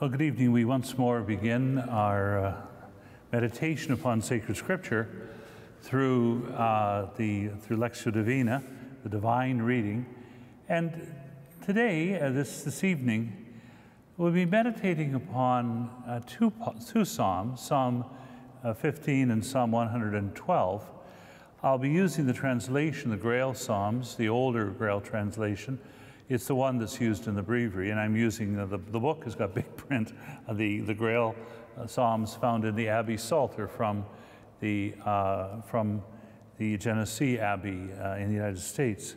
Well, good evening. We once more begin our uh, meditation upon sacred scripture through uh, the through Lectio Divina, the divine reading. And today, uh, this this evening, we'll be meditating upon uh, two two psalms, Psalm uh, 15 and Psalm 112. I'll be using the translation, the Grail Psalms, the older Grail translation it's the one that's used in the breviary, and I'm using uh, the, the book has got big print of the, the Grail uh, Psalms found in the Abbey Psalter from the, uh, from the Genesee Abbey uh, in the United States.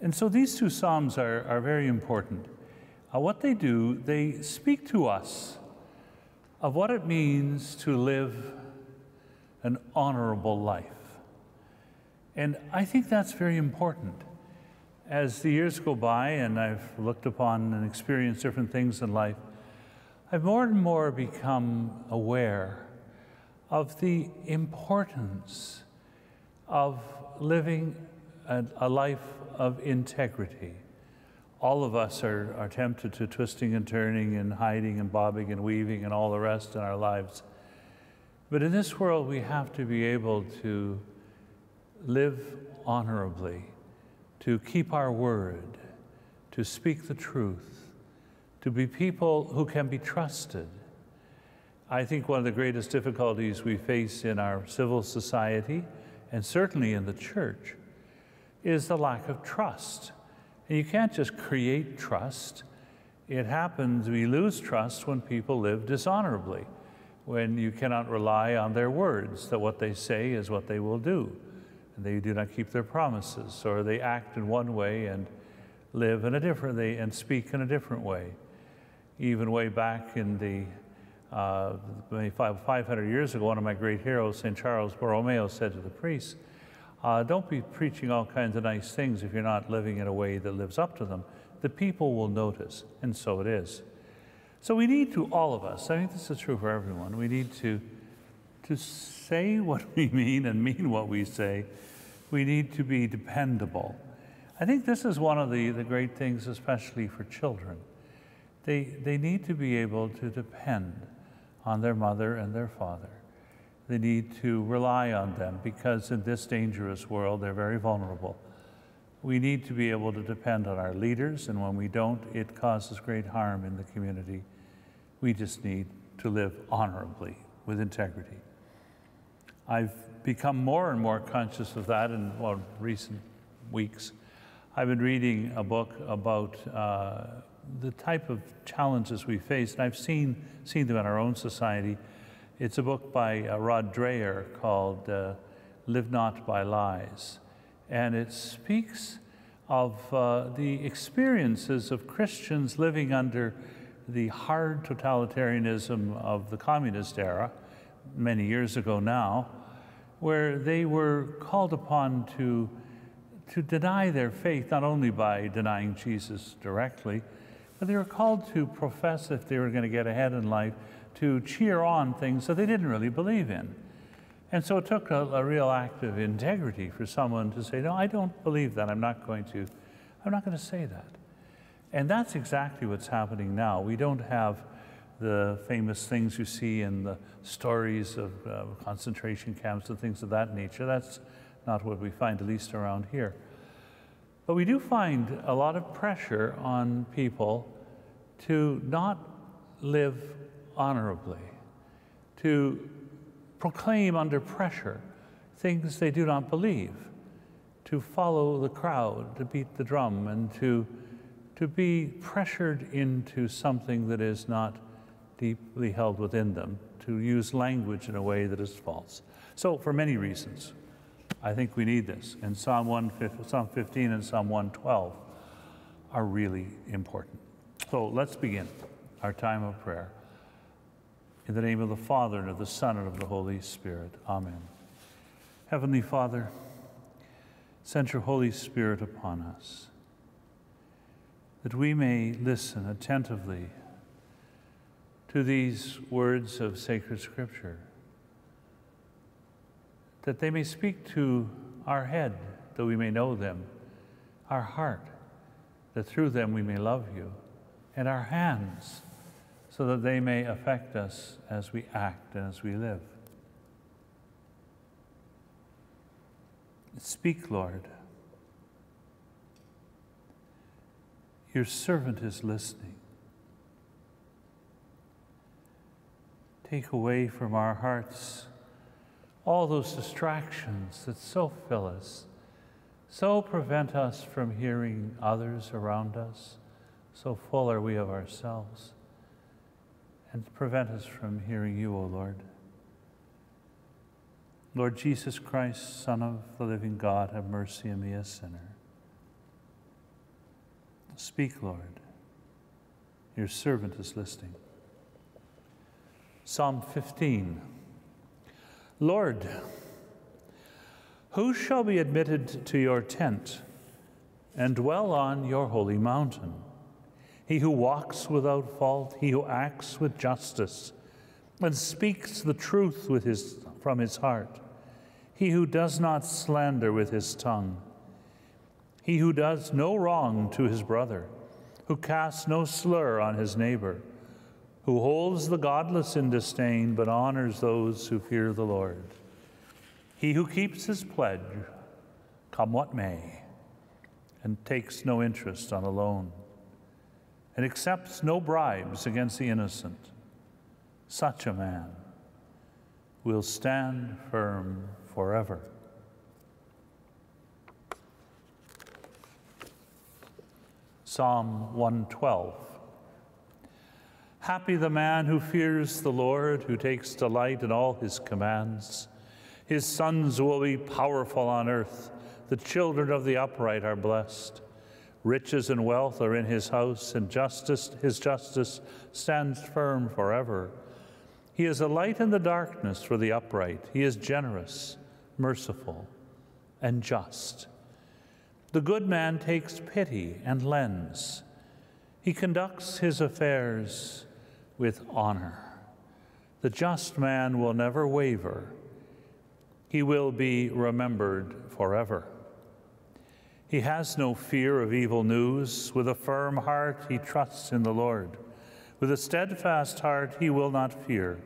And so these two Psalms are, are very important. Uh, what they do, they speak to us of what it means to live an honorable life. And I think that's very important as the years go by and I've looked upon and experienced different things in life, I've more and more become aware of the importance of living a, a life of integrity. All of us are, are tempted to twisting and turning and hiding and bobbing and weaving and all the rest in our lives. But in this world, we have to be able to live honorably to keep our word, to speak the truth, to be people who can be trusted. I think one of the greatest difficulties we face in our civil society, and certainly in the church, is the lack of trust. And you can't just create trust. It happens, we lose trust when people live dishonorably, when you cannot rely on their words, that what they say is what they will do and they do not keep their promises, or they act in one way and live in a different way and speak in a different way. Even way back in the uh, 500 years ago, one of my great heroes, St. Charles Borromeo, said to the priests, uh, Don't be preaching all kinds of nice things if you're not living in a way that lives up to them. The people will notice, and so it is. So we need to, all of us, I think this is true for everyone, we need to to say what we mean and mean what we say, we need to be dependable. I think this is one of the, the great things, especially for children. They, they need to be able to depend on their mother and their father. They need to rely on them because in this dangerous world, they're very vulnerable. We need to be able to depend on our leaders, and when we don't, it causes great harm in the community. We just need to live honorably with integrity. I've become more and more conscious of that in well, recent weeks. I've been reading a book about uh, the type of challenges we face, and I've seen, seen them in our own society. It's a book by uh, Rod Dreher called uh, Live Not by Lies. And it speaks of uh, the experiences of Christians living under the hard totalitarianism of the communist era many years ago now, where they were called upon to, to deny their faith, not only by denying Jesus directly, but they were called to profess if they were going to get ahead in life, to cheer on things that they didn't really believe in. And so it took a, a real act of integrity for someone to say, no, I don't believe that. I'm not going to, I'm not going to say that. And that's exactly what's happening now. We don't have the famous things you see in the stories of uh, concentration camps and things of that nature. That's not what we find, at least around here. But we do find a lot of pressure on people to not live honorably, to proclaim under pressure things they do not believe, to follow the crowd, to beat the drum, and to, to be pressured into something that is not deeply held within them to use language in a way that is false. So, for many reasons, I think we need this. And Psalm, 1, Psalm 15 and Psalm 112 are really important. So, let's begin our time of prayer. In the name of the Father, and of the Son, and of the Holy Spirit. Amen. Heavenly Father, send your Holy Spirit upon us, that we may listen attentively to these words of sacred scripture, that they may speak to our head, that we may know them, our heart, that through them we may love you, and our hands, so that they may affect us as we act and as we live. Speak, Lord. Your servant is listening. Take away from our hearts all those distractions that so fill us, so prevent us from hearing others around us, so full are we of ourselves, and prevent us from hearing you, O Lord. Lord Jesus Christ, Son of the living God, have mercy on me, a sinner. Speak, Lord. Your servant is listening. Psalm 15. Lord, who shall be admitted to your tent and dwell on your holy mountain? He who walks without fault, he who acts with justice, and speaks the truth with his, from his heart, he who does not slander with his tongue, he who does no wrong to his brother, who casts no slur on his neighbor who holds the godless in disdain but honors those who fear the Lord. He who keeps his pledge, come what may, and takes no interest on a loan, and accepts no bribes against the innocent, such a man will stand firm forever. Psalm 112. Happy the man who fears the Lord, who takes delight in all his commands. His sons will be powerful on earth. The children of the upright are blessed. Riches and wealth are in his house, and justice, his justice stands firm forever. He is a light in the darkness for the upright. He is generous, merciful, and just. The good man takes pity and lends. He conducts his affairs with honor. The just man will never waver. He will be remembered forever. He has no fear of evil news. With a firm heart, he trusts in the Lord. With a steadfast heart, he will not fear.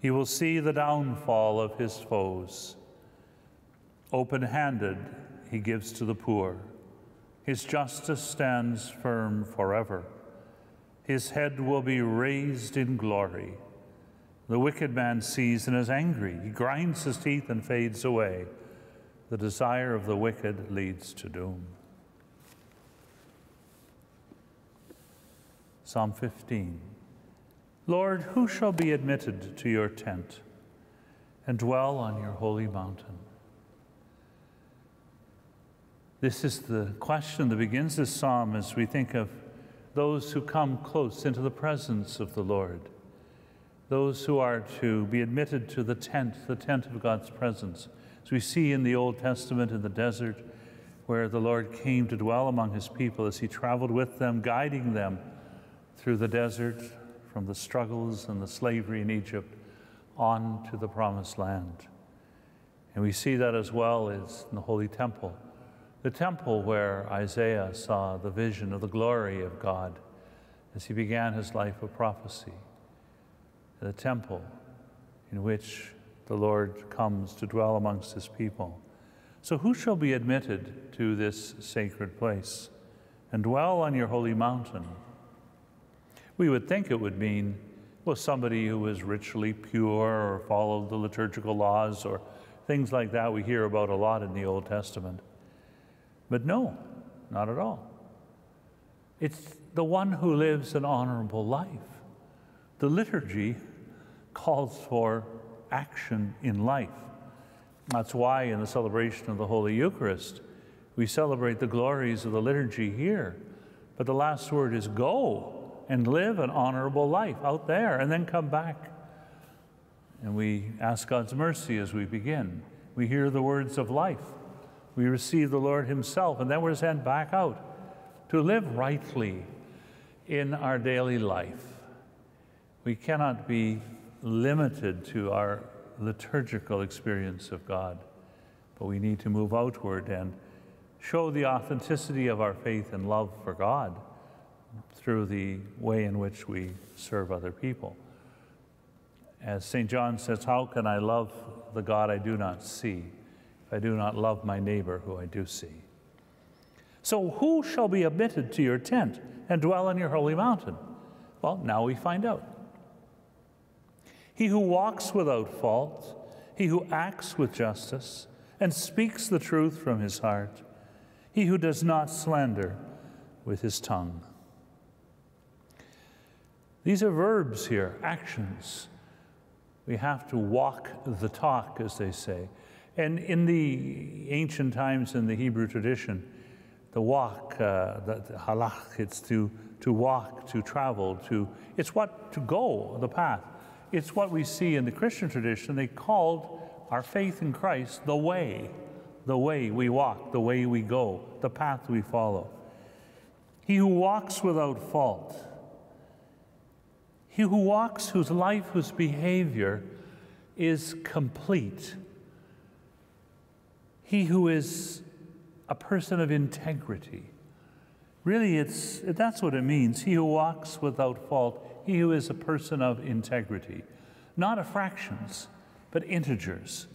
He will see the downfall of his foes. Open handed, he gives to the poor. His justice stands firm forever. His head will be raised in glory. The wicked man sees and is angry. He grinds his teeth and fades away. The desire of the wicked leads to doom. Psalm 15 Lord, who shall be admitted to your tent and dwell on your holy mountain? This is the question that begins this psalm as we think of those who come close into the presence of the Lord, those who are to be admitted to the tent, the tent of God's presence. As we see in the Old Testament in the desert, where the Lord came to dwell among his people as he traveled with them, guiding them through the desert from the struggles and the slavery in Egypt on to the promised land. And we see that as well as in the Holy Temple the temple where Isaiah saw the vision of the glory of God as he began his life of prophecy. The temple in which the Lord comes to dwell amongst his people. So, who shall be admitted to this sacred place and dwell on your holy mountain? We would think it would mean, well, somebody who is ritually pure or followed the liturgical laws or things like that we hear about a lot in the Old Testament. But no, not at all. It's the one who lives an honorable life. The liturgy calls for action in life. That's why in the celebration of the Holy Eucharist, we celebrate the glories of the liturgy here. But the last word is go and live an honorable life out there and then come back. And we ask God's mercy as we begin. We hear the words of life we receive the Lord Himself, and then we're sent back out to live rightly in our daily life. We cannot be limited to our liturgical experience of God, but we need to move outward and show the authenticity of our faith and love for God through the way in which we serve other people. As St. John says, How can I love the God I do not see if I do not love my neighbor who I do see? So, who shall be admitted to your tent and dwell on your holy mountain? Well, now we find out. He who walks without fault, he who acts with justice, and speaks the truth from his heart, he who does not slander with his tongue. These are verbs here, actions. We have to walk the talk, as they say. And in the ancient times in the Hebrew tradition, the walk, uh, the, the halach, it's to, to walk, to travel, to, it's what, to go, the path. It's what we see in the Christian tradition. They called our faith in Christ the way the way we walk, the way we go, the path we follow. He who walks without fault, he who walks whose life, whose behavior is complete. He who is a person of integrity. Really, it's, that's what it means. He who walks without fault, he who is a person of integrity. Not fractions, but integers.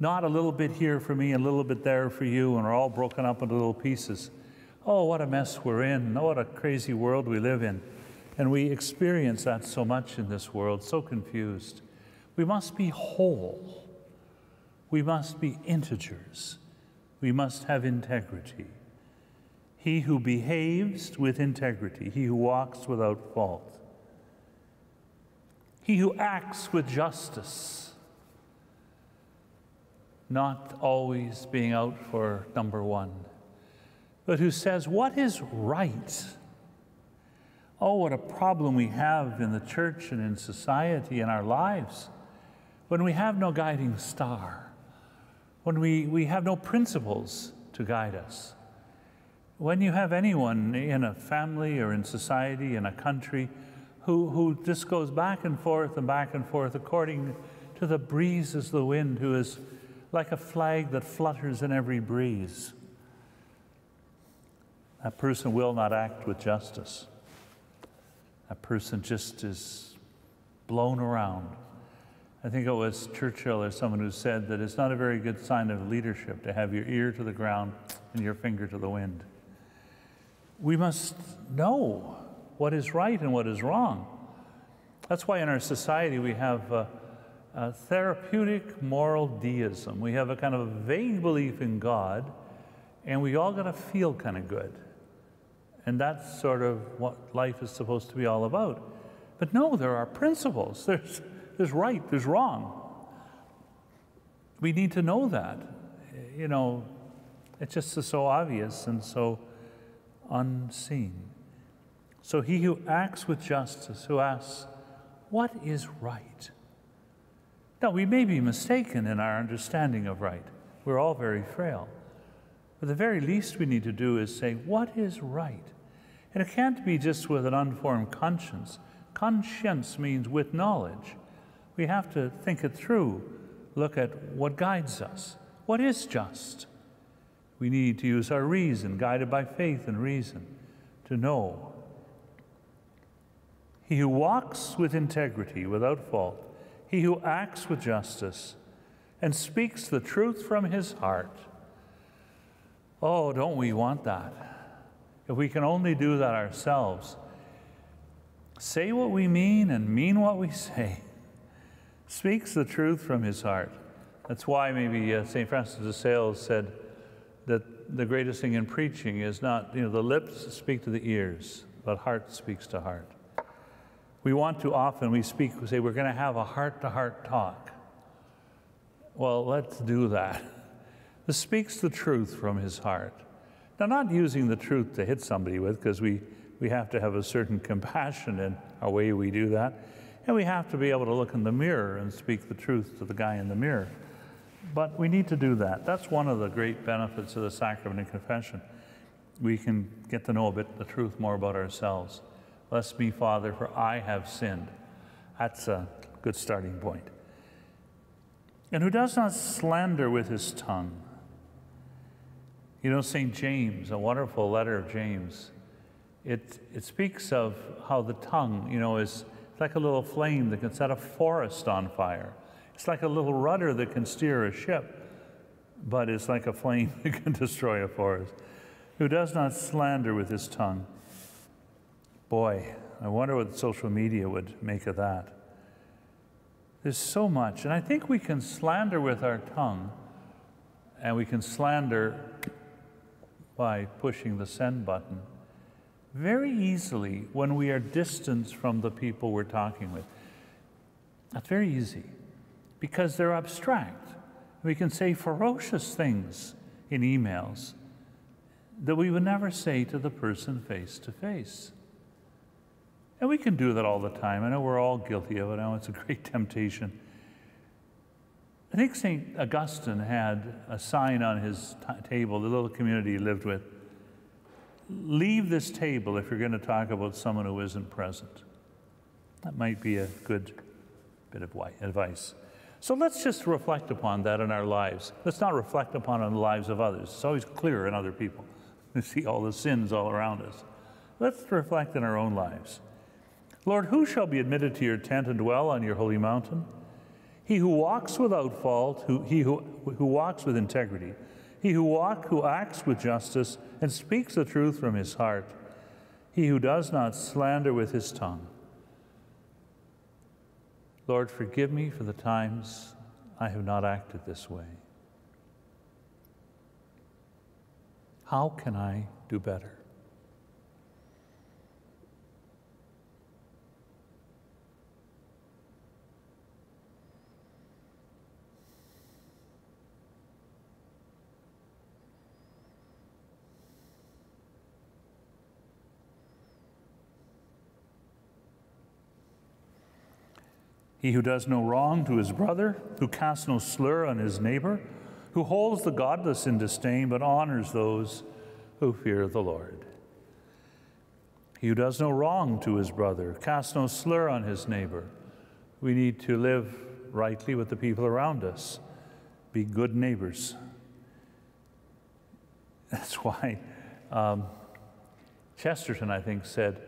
Not a little bit here for me, a little bit there for you, and we're all broken up into little pieces. Oh, what a mess we're in. Oh, what a crazy world we live in. And we experience that so much in this world, so confused. We must be whole. We must be integers. We must have integrity. He who behaves with integrity, he who walks without fault, he who acts with justice not always being out for number one, but who says, What is right? Oh, what a problem we have in the church and in society and our lives when we have no guiding star, when we, we have no principles to guide us. When you have anyone in a family or in society, in a country, who, who just goes back and forth and back and forth according to the breeze breezes, the wind, who is like a flag that flutters in every breeze. That person will not act with justice. That person just is blown around. I think it was Churchill or someone who said that it's not a very good sign of leadership to have your ear to the ground and your finger to the wind. We must know what is right and what is wrong. That's why in our society we have. Uh, uh, therapeutic moral deism. We have a kind of a vague belief in God, and we all got to feel kind of good. And that's sort of what life is supposed to be all about. But no, there are principles. There's, there's right, there's wrong. We need to know that. You know, it's just so obvious and so unseen. So he who acts with justice, who asks, What is right? Now, we may be mistaken in our understanding of right. We're all very frail. But the very least we need to do is say, what is right? And it can't be just with an unformed conscience. Conscience means with knowledge. We have to think it through, look at what guides us. What is just? We need to use our reason, guided by faith and reason, to know. He who walks with integrity, without fault, he who acts with justice and speaks the truth from his heart. Oh, don't we want that? If we can only do that ourselves, say what we mean and mean what we say, speaks the truth from his heart. That's why maybe uh, St. Francis de Sales said that the greatest thing in preaching is not, you know, the lips speak to the ears, but heart speaks to heart. We want to often, we speak, we say, we're going to have a heart to heart talk. Well, let's do that. This speaks the truth from his heart. Now, not using the truth to hit somebody with, because we, we have to have a certain compassion in our way we do that. And we have to be able to look in the mirror and speak the truth to the guy in the mirror. But we need to do that. That's one of the great benefits of the sacrament of confession. We can get to know a bit the truth more about ourselves. Bless me, Father, for I have sinned. That's a good starting point. And who does not slander with his tongue. You know, St. James, a wonderful letter of James, it, it speaks of how the tongue, you know, is like a little flame that can set a forest on fire. It's like a little rudder that can steer a ship, but it's like a flame that can destroy a forest. Who does not slander with his tongue. Boy, I wonder what social media would make of that. There's so much, and I think we can slander with our tongue, and we can slander by pushing the send button very easily when we are distanced from the people we're talking with. That's very easy because they're abstract. We can say ferocious things in emails that we would never say to the person face to face. And we can do that all the time. I know we're all guilty of it. I know it's a great temptation. I think St. Augustine had a sign on his table, the little community he lived with leave this table if you're going to talk about someone who isn't present. That might be a good bit of advice. So let's just reflect upon that in our lives. Let's not reflect upon it in the lives of others. It's always clear in other people. We see all the sins all around us. Let's reflect in our own lives. Lord, who shall be admitted to your tent and dwell on your holy mountain? He who walks without fault, who, he who, who walks with integrity, he who walk, who acts with justice and speaks the truth from his heart, he who does not slander with his tongue. Lord, forgive me for the times I have not acted this way. How can I do better? He who does no wrong to his brother, who casts no slur on his neighbor, who holds the godless in disdain, but honors those who fear the Lord. He who does no wrong to his brother, casts no slur on his neighbor. We need to live rightly with the people around us, be good neighbors. That's why um, Chesterton, I think, said,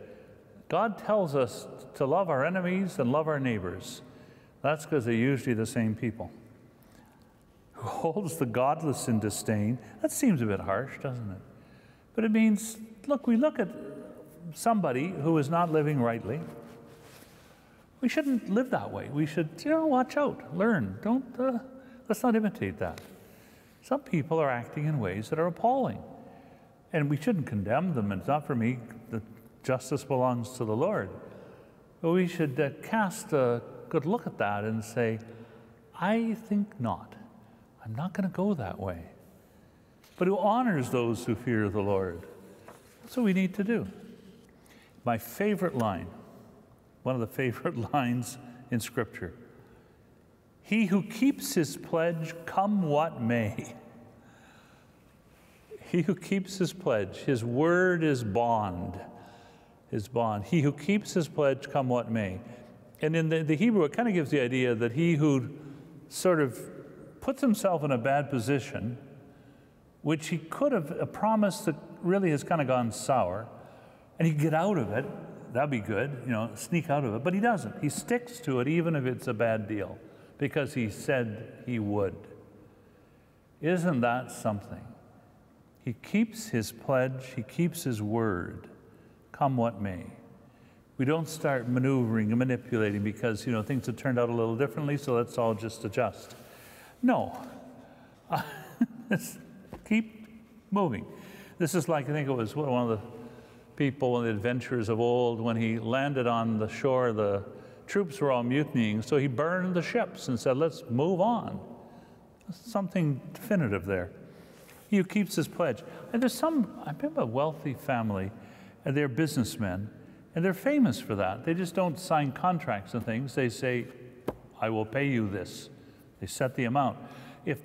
God tells us to love our enemies and love our neighbors. That's because they're usually the same people. Who holds the godless in disdain. That seems a bit harsh, doesn't it? But it means, look, we look at somebody who is not living rightly. We shouldn't live that way. We should, you know, watch out, learn. Don't, uh, let's not imitate that. Some people are acting in ways that are appalling. And we shouldn't condemn them. It's not for me justice belongs to the Lord. But we should uh, cast a good look at that and say, I think not. I'm not going to go that way. But who honors those who fear the Lord. That's what we need to do. My favorite line, one of the favorite lines in Scripture He who keeps his pledge, come what may. He who keeps his pledge, his word is bond his bond. He who keeps his pledge, come what may. And in the, the Hebrew, it kind of gives the idea that he who sort of puts himself in a bad position, which he could have a promise that really has kind of gone sour, and he get out of it, that'd be good, you know, sneak out of it. But he doesn't. He sticks to it even if it's a bad deal, because he said he would. Isn't that something? He keeps his pledge, he keeps his word come what may. We don't start maneuvering and manipulating because, you know, things have turned out a little differently, so let's all just adjust. No. Let's keep moving. This is like, I think it was one of the people, one of the adventurers of old, when he landed on the shore, the troops were all mutinying, so he burned the ships and said, let's move on. Something definitive there. He keeps his pledge. And there's some, I remember a wealthy family and they're businessmen, and they're famous for that. They just don't sign contracts and things. They say, I will pay you this. They set the amount. If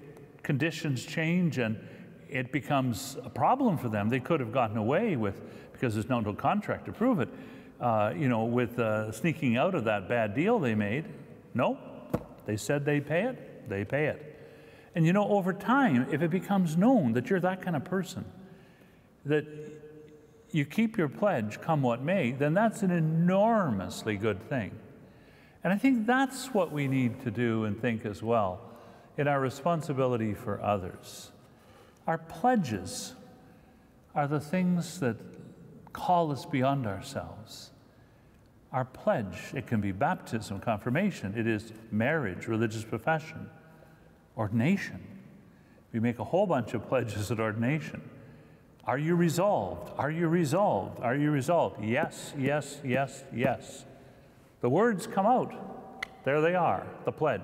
conditions change and it becomes a problem for them, they could have gotten away with, because there's no, no contract to prove it, uh, you know, with uh, sneaking out of that bad deal they made. No, they said they pay it, they pay it. And you know, over time, if it becomes known that you're that kind of person, that you keep your pledge come what may, then that's an enormously good thing. And I think that's what we need to do and think as well in our responsibility for others. Our pledges are the things that call us beyond ourselves. Our pledge, it can be baptism, confirmation, it is marriage, religious profession, ordination. We make a whole bunch of pledges at ordination. Are you resolved? Are you resolved? Are you resolved? Yes, yes, yes, yes. The words come out. There they are, the pledge.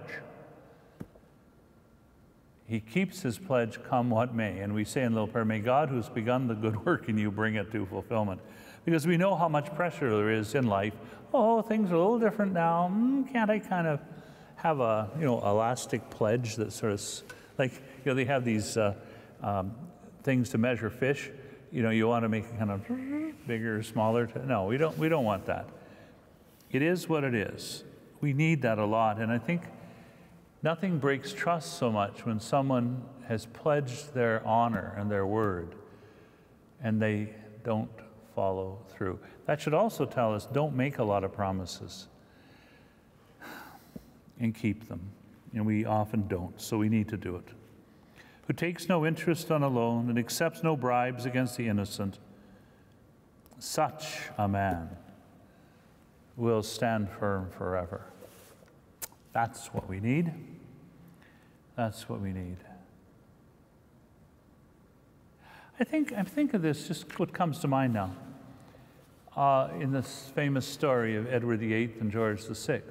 He keeps his pledge come what may. And we say in little prayer, may God who's begun the good work in you bring it to fulfillment. Because we know how much pressure there is in life. Oh, things are a little different now. Mm, can't I kind of have a, you know, elastic pledge that sort of, like, you know, they have these uh, um, things to measure fish. You know, you want to make it kind of bigger, smaller. To, no, we don't, we don't want that. It is what it is. We need that a lot. And I think nothing breaks trust so much when someone has pledged their honor and their word and they don't follow through. That should also tell us don't make a lot of promises and keep them. And we often don't, so we need to do it. Who takes no interest on a loan and accepts no bribes against the innocent, such a man will stand firm forever. That's what we need. That's what we need. I think, I think of this, just what comes to mind now. Uh, in this famous story of Edward VIII and George VI.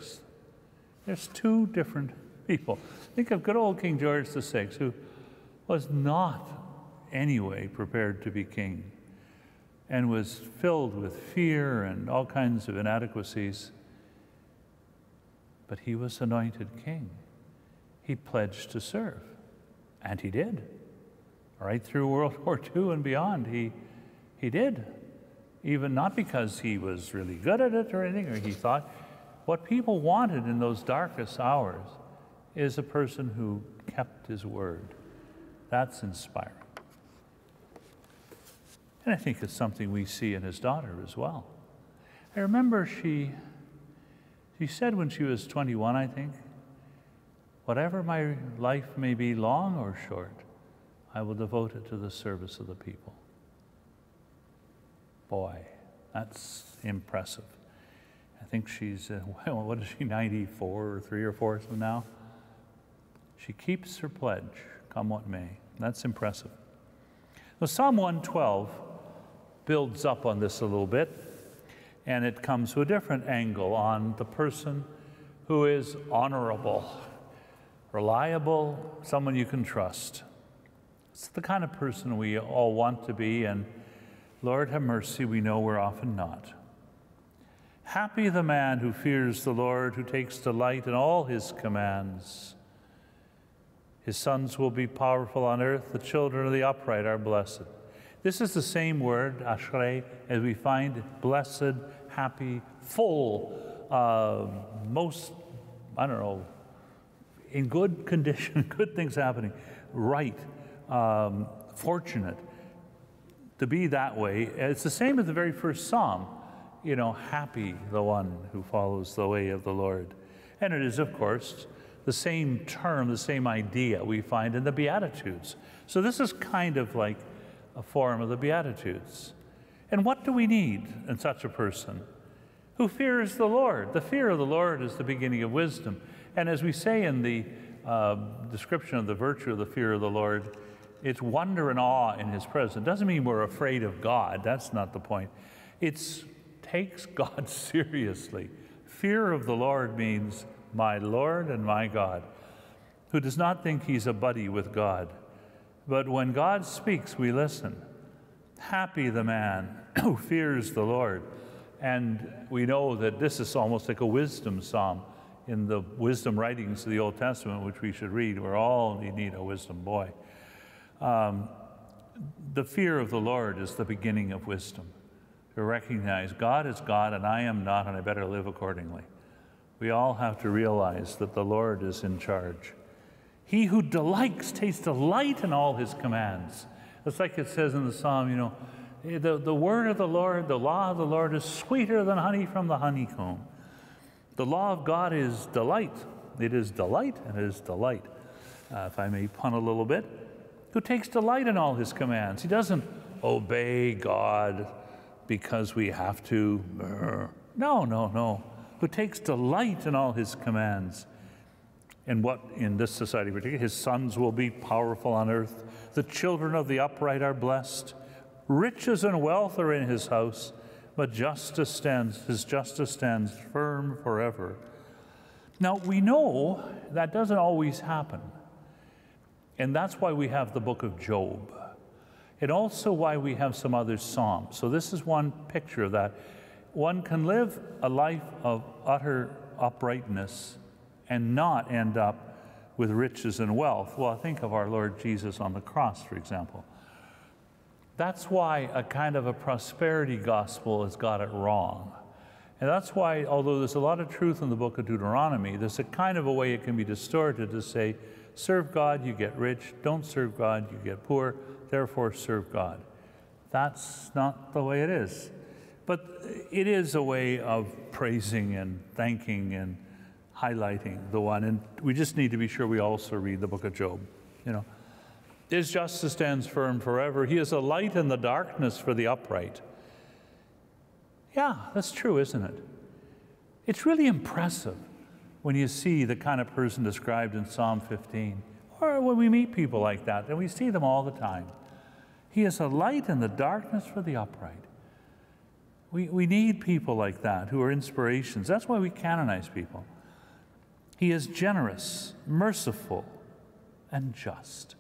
There's two different people. Think of good old King George VI, who was not anyway prepared to be king and was filled with fear and all kinds of inadequacies. But he was anointed king. He pledged to serve, and he did. Right through World War II and beyond, he, he did. Even not because he was really good at it or anything, or he thought. What people wanted in those darkest hours is a person who kept his word. That's inspiring. And I think it's something we see in his daughter as well. I remember she, she said when she was 21, I think, whatever my life may be, long or short, I will devote it to the service of the people. Boy, that's impressive. I think she's, uh, what is she, 94 or 3 or 4 so now? She keeps her pledge, come what may. That's impressive. Now, Psalm 112 builds up on this a little bit, and it comes to a different angle on the person who is honorable, reliable, someone you can trust. It's the kind of person we all want to be, and Lord have mercy, we know we're often not. Happy the man who fears the Lord, who takes delight in all his commands. His sons will be powerful on earth, the children of the upright are blessed. This is the same word, ashrei, as we find blessed, happy, full, uh, most, I don't know, in good condition, good things happening, right, um, fortunate. To be that way, it's the same as the very first psalm. You know, happy the one who follows the way of the Lord. And it is, of course, the same term, the same idea we find in the Beatitudes. So this is kind of like a form of the Beatitudes. And what do we need in such a person? Who fears the Lord. The fear of the Lord is the beginning of wisdom. And as we say in the uh, description of the virtue of the fear of the Lord, it's wonder and awe in his presence. Doesn't mean we're afraid of God. That's not the point. It takes God seriously. Fear of the Lord means my Lord and my God, who does not think he's a buddy with God. But when God speaks, we listen. Happy the man who fears the Lord. And we know that this is almost like a wisdom psalm in the wisdom writings of the Old Testament, which we should read. We're all need a wisdom boy. Um, the fear of the Lord is the beginning of wisdom. To recognize God is God and I am not, and I better live accordingly. We all have to realize that the Lord is in charge. He who delights takes delight in all his commands. It's like it says in the psalm, you know, The, the word of the Lord, the law of the Lord is sweeter than honey from the honeycomb. The law of God is delight. It is delight and it is delight. Uh, if I may pun a little bit, who takes delight in all his commands. He doesn't obey God because we have to. No, no, no. Who takes delight in all his commands. And what in this society, particularly, his sons will be powerful on earth. The children of the upright are blessed. Riches and wealth are in his house, but justice stands, his justice stands firm forever. Now, we know that doesn't always happen. And that's why we have the book of Job. And also why we have some other Psalms. So, this is one picture of that. One can live a life of utter uprightness and not end up with riches and wealth. Well, think of our Lord Jesus on the cross, for example. That's why a kind of a prosperity gospel has got it wrong. And that's why, although there's a lot of truth in the book of Deuteronomy, there's a kind of a way it can be distorted to say, Serve God, you get rich. Don't serve God, you get poor. Therefore, serve God. That's not the way it is. But it is a way of praising and thanking and highlighting the one. And we just need to be sure we also read the book of Job. You know, his justice stands firm forever. He is a light in the darkness for the upright. Yeah, that's true, isn't it? It's really impressive when you see the kind of person described in Psalm 15, or when we meet people like that, and we see them all the time. He is a light in the darkness for the upright. We, we need people like that who are inspirations. That's why we canonize people. He is generous, merciful, and just.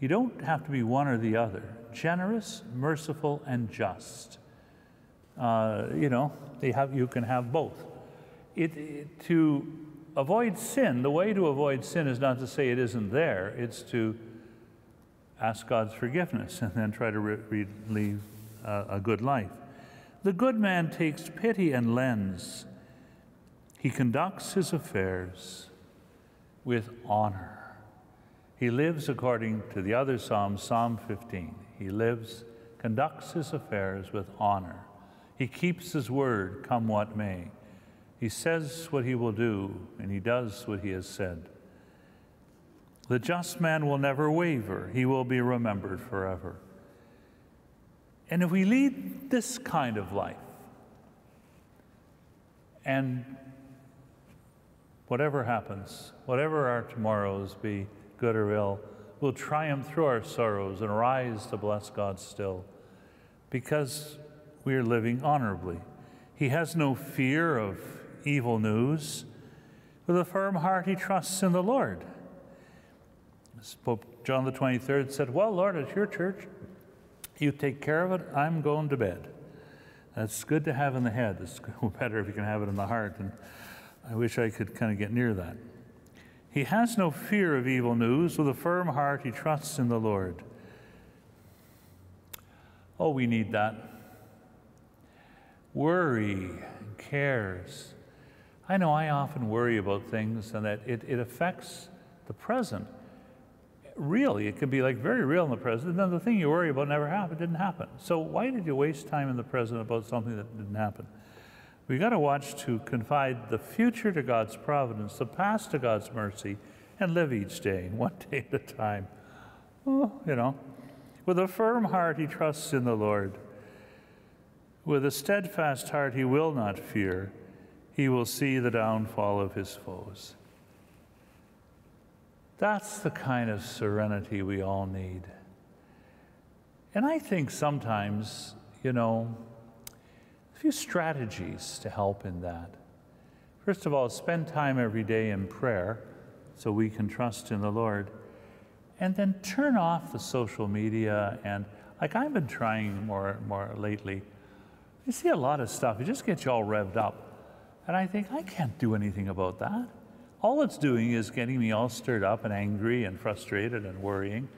You don't have to be one or the other generous, merciful, and just. Uh, you know, have, you can have both it, it, to avoid sin, the way to avoid sin is not to say it isn't there, it's to ask God's forgiveness and then try to re- lead a good life. The good man takes pity and lends. He conducts his affairs with honor. He lives according to the other Psalm, Psalm 15. He lives, conducts his affairs with honor. He keeps his word, come what may. He says what he will do, and he does what he has said. The just man will never waver, he will be remembered forever. And if we lead this kind of life, and whatever happens, whatever our tomorrows be, good or ill, we'll triumph through our sorrows and rise to bless God still, because we are living honorably. He has no fear of evil news. With a firm heart, he trusts in the Lord. Pope John the 23rd said, Well, Lord, it's your church. You take care of it. I'm going to bed. That's good to have in the head. It's better if you can have it in the heart. And I wish I could kind of get near that. He has no fear of evil news. With a firm heart, he trusts in the Lord. Oh, we need that. Worry, cares, I know I often worry about things and that it, it affects the present. Really, it could be like very real in the present, and then the thing you worry about never happened, it didn't happen. So why did you waste time in the present about something that didn't happen? We got to watch to confide the future to God's providence, the past to God's mercy, and live each day, one day at a time. Oh, you know, with a firm heart, he trusts in the Lord. With a steadfast heart, he will not fear he will see the downfall of his foes. That's the kind of serenity we all need. And I think sometimes, you know, a few strategies to help in that. First of all, spend time every day in prayer so we can trust in the Lord. And then turn off the social media and like I've been trying more more lately. You see a lot of stuff, it just gets you all revved up. And I think, I can't do anything about that. All it's doing is getting me all stirred up and angry and frustrated and worrying.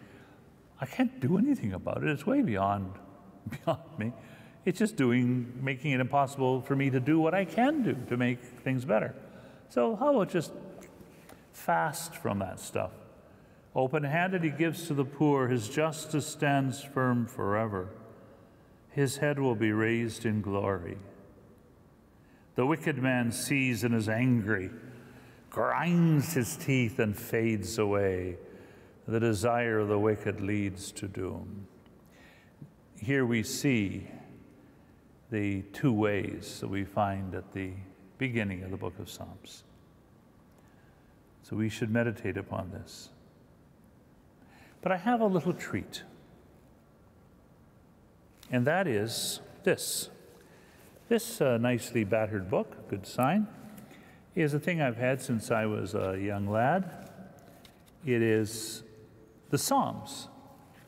I can't do anything about it. It's way beyond, beyond me. It's just doing, making it impossible for me to do what I can do to make things better. So how about just fast from that stuff? Open handed, he gives to the poor. His justice stands firm forever. his head will be raised in glory. The wicked man sees and is angry, grinds his teeth and fades away. The desire of the wicked leads to doom. Here we see the two ways that we find at the beginning of the book of Psalms. So we should meditate upon this. But I have a little treat, and that is this. This uh, nicely battered book, good sign, is a thing I've had since I was a young lad. It is the Psalms,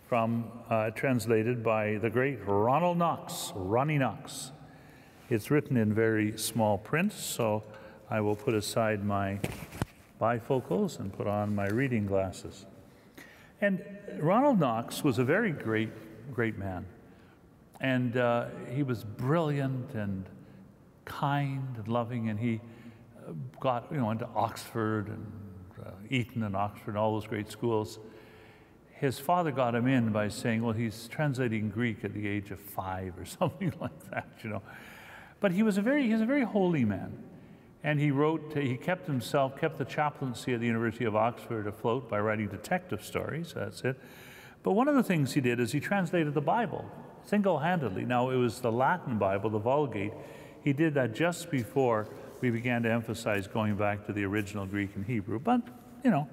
from uh, translated by the great Ronald Knox, Ronnie Knox. It's written in very small print, so I will put aside my bifocals and put on my reading glasses. And Ronald Knox was a very great, great man. And uh, he was brilliant and kind and loving, and he got, you know, went to Oxford and uh, Eton and Oxford and all those great schools. His father got him in by saying, well, he's translating Greek at the age of five or something like that, you know. But he was a very, he's a very holy man. And he wrote, he kept himself, kept the chaplaincy at the University of Oxford afloat by writing detective stories, that's it. But one of the things he did is he translated the Bible single-handedly. Now, it was the Latin Bible, the Vulgate. He did that just before we began to emphasize going back to the original Greek and Hebrew. But, you know,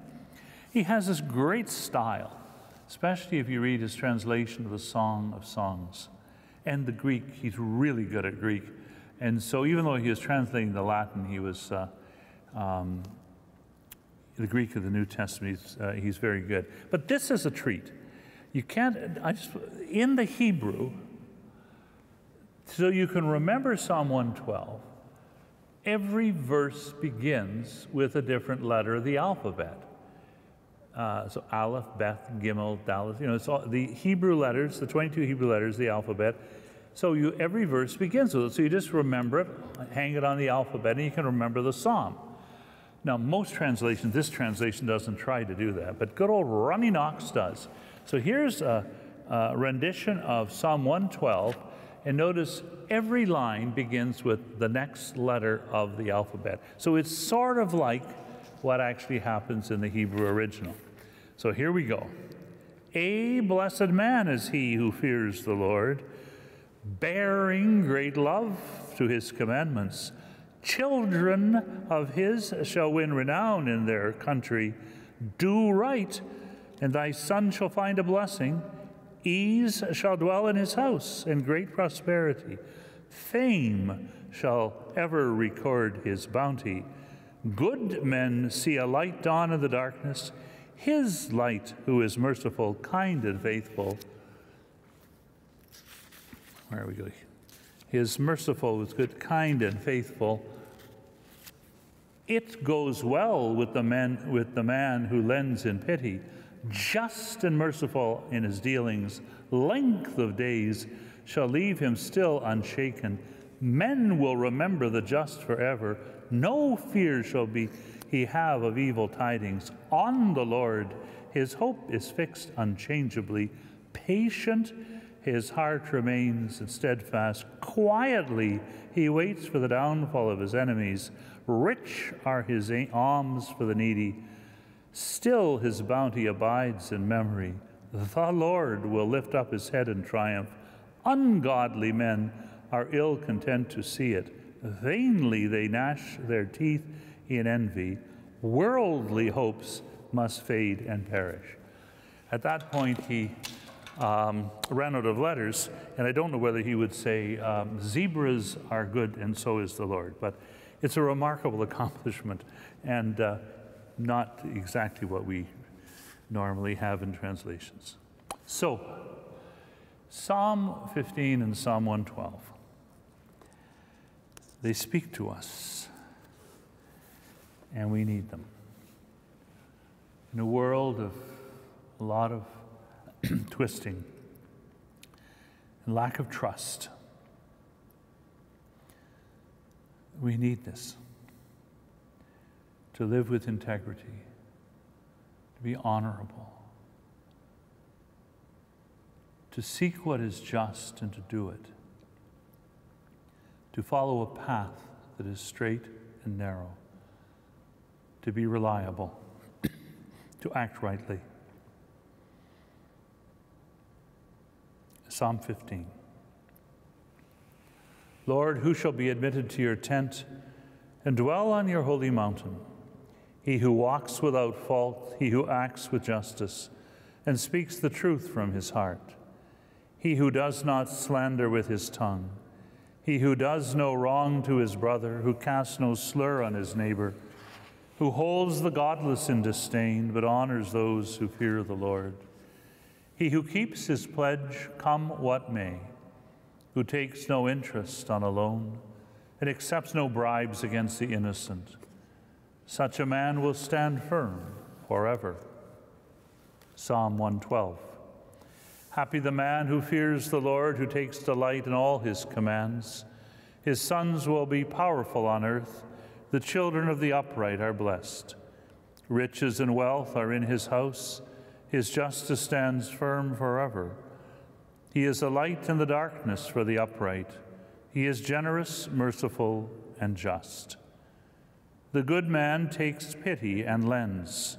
he has this great style, especially if you read his translation of the Song of Songs. And the Greek, he's really good at Greek. And so even though he was translating the Latin, he was uh, um, the Greek of the New Testament, he's, uh, he's very good. But this is a treat. You can't, I just, in the Hebrew, so you can remember Psalm 112, every verse begins with a different letter of the alphabet. Uh, so Aleph, Beth, Gimel, Dalet, you know, it's all the Hebrew letters, the 22 Hebrew letters, the alphabet. So you, every verse begins with it. So you just remember it, hang it on the alphabet, and you can remember the psalm. Now, most translations, this translation doesn't try to do that, but good old Ronnie Knox does. So here's a, a rendition of Psalm 112, and notice every line begins with the next letter of the alphabet. So it's sort of like what actually happens in the Hebrew original. So here we go. A blessed man is he who fears the Lord, bearing great love to his commandments. Children of his shall win renown in their country. Do right and thy son shall find a blessing. Ease shall dwell in his house, and great prosperity. Fame shall ever record his bounty. Good men see a light dawn in the darkness. His light, who is merciful, kind, and faithful. Where are we going? His merciful is good, kind, and faithful. It goes well with the man, with the man who lends in pity just and merciful in his dealings, length of days shall leave him still unshaken. Men will remember the just forever. No fear shall be he have of evil tidings. On the Lord his hope is fixed unchangeably. Patient his heart remains steadfast. Quietly he waits for the downfall of his enemies. Rich are his alms for the needy Still his bounty abides in memory. The Lord will lift up his head in triumph. Ungodly men are ill content to see it. Vainly they gnash their teeth in envy. Worldly hopes must fade and perish. At that point, he um, ran out of letters, and I don't know whether he would say, um, Zebras are good, and so is the Lord. But it's a remarkable accomplishment. And uh, not exactly what we normally have in translations. So, Psalm 15 and Psalm 112, they speak to us, and we need them. In a world of a lot of twisting and lack of trust, we need this to live with integrity, to be honorable, to seek what is just and to do it. to follow a path that is straight and narrow, to be reliable, to act rightly. Psalm 15. Lord, who shall be admitted to your tent and dwell on your holy mountain? He who walks without fault, he who acts with justice, and speaks the truth from his heart. He who does not slander with his tongue, he who does no wrong to his brother, who casts no slur on his neighbor, who holds the godless in disdain, but honors those who fear the Lord. He who keeps his pledge, come what may, who takes no interest on a loan, and accepts no bribes against the innocent. Such a man will stand firm forever. Psalm 112. Happy the man who fears the Lord, who takes delight in all his commands. His sons will be powerful on earth. The children of the upright are blessed. Riches and wealth are in his house. His justice stands firm forever. He is a light in the darkness for the upright. He is generous, merciful, and just. The good man takes pity and lends.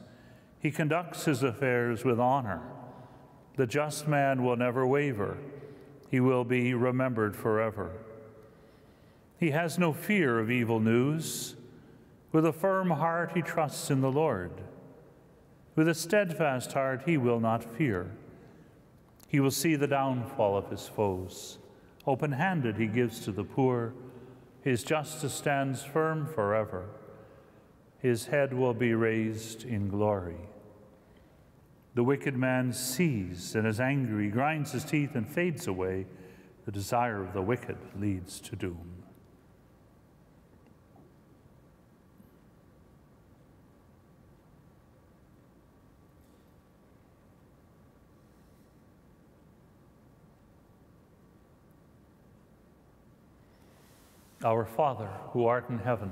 He conducts his affairs with honor. The just man will never waver. He will be remembered forever. He has no fear of evil news. With a firm heart, he trusts in the Lord. With a steadfast heart, he will not fear. He will see the downfall of his foes. Open handed, he gives to the poor. His justice stands firm forever. His head will be raised in glory. The wicked man sees and is angry, grinds his teeth, and fades away. The desire of the wicked leads to doom. Our Father, who art in heaven,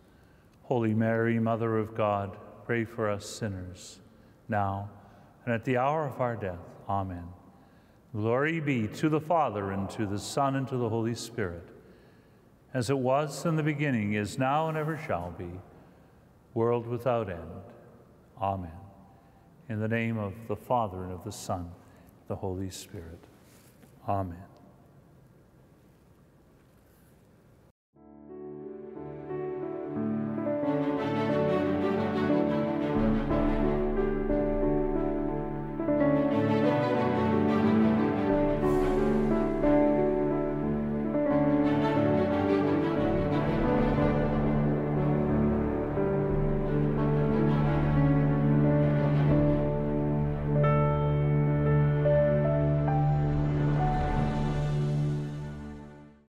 Holy Mary, Mother of God, pray for us sinners, now and at the hour of our death. Amen. Glory be to the Father, and to the Son, and to the Holy Spirit, as it was in the beginning, is now, and ever shall be, world without end. Amen. In the name of the Father, and of the Son, the Holy Spirit. Amen.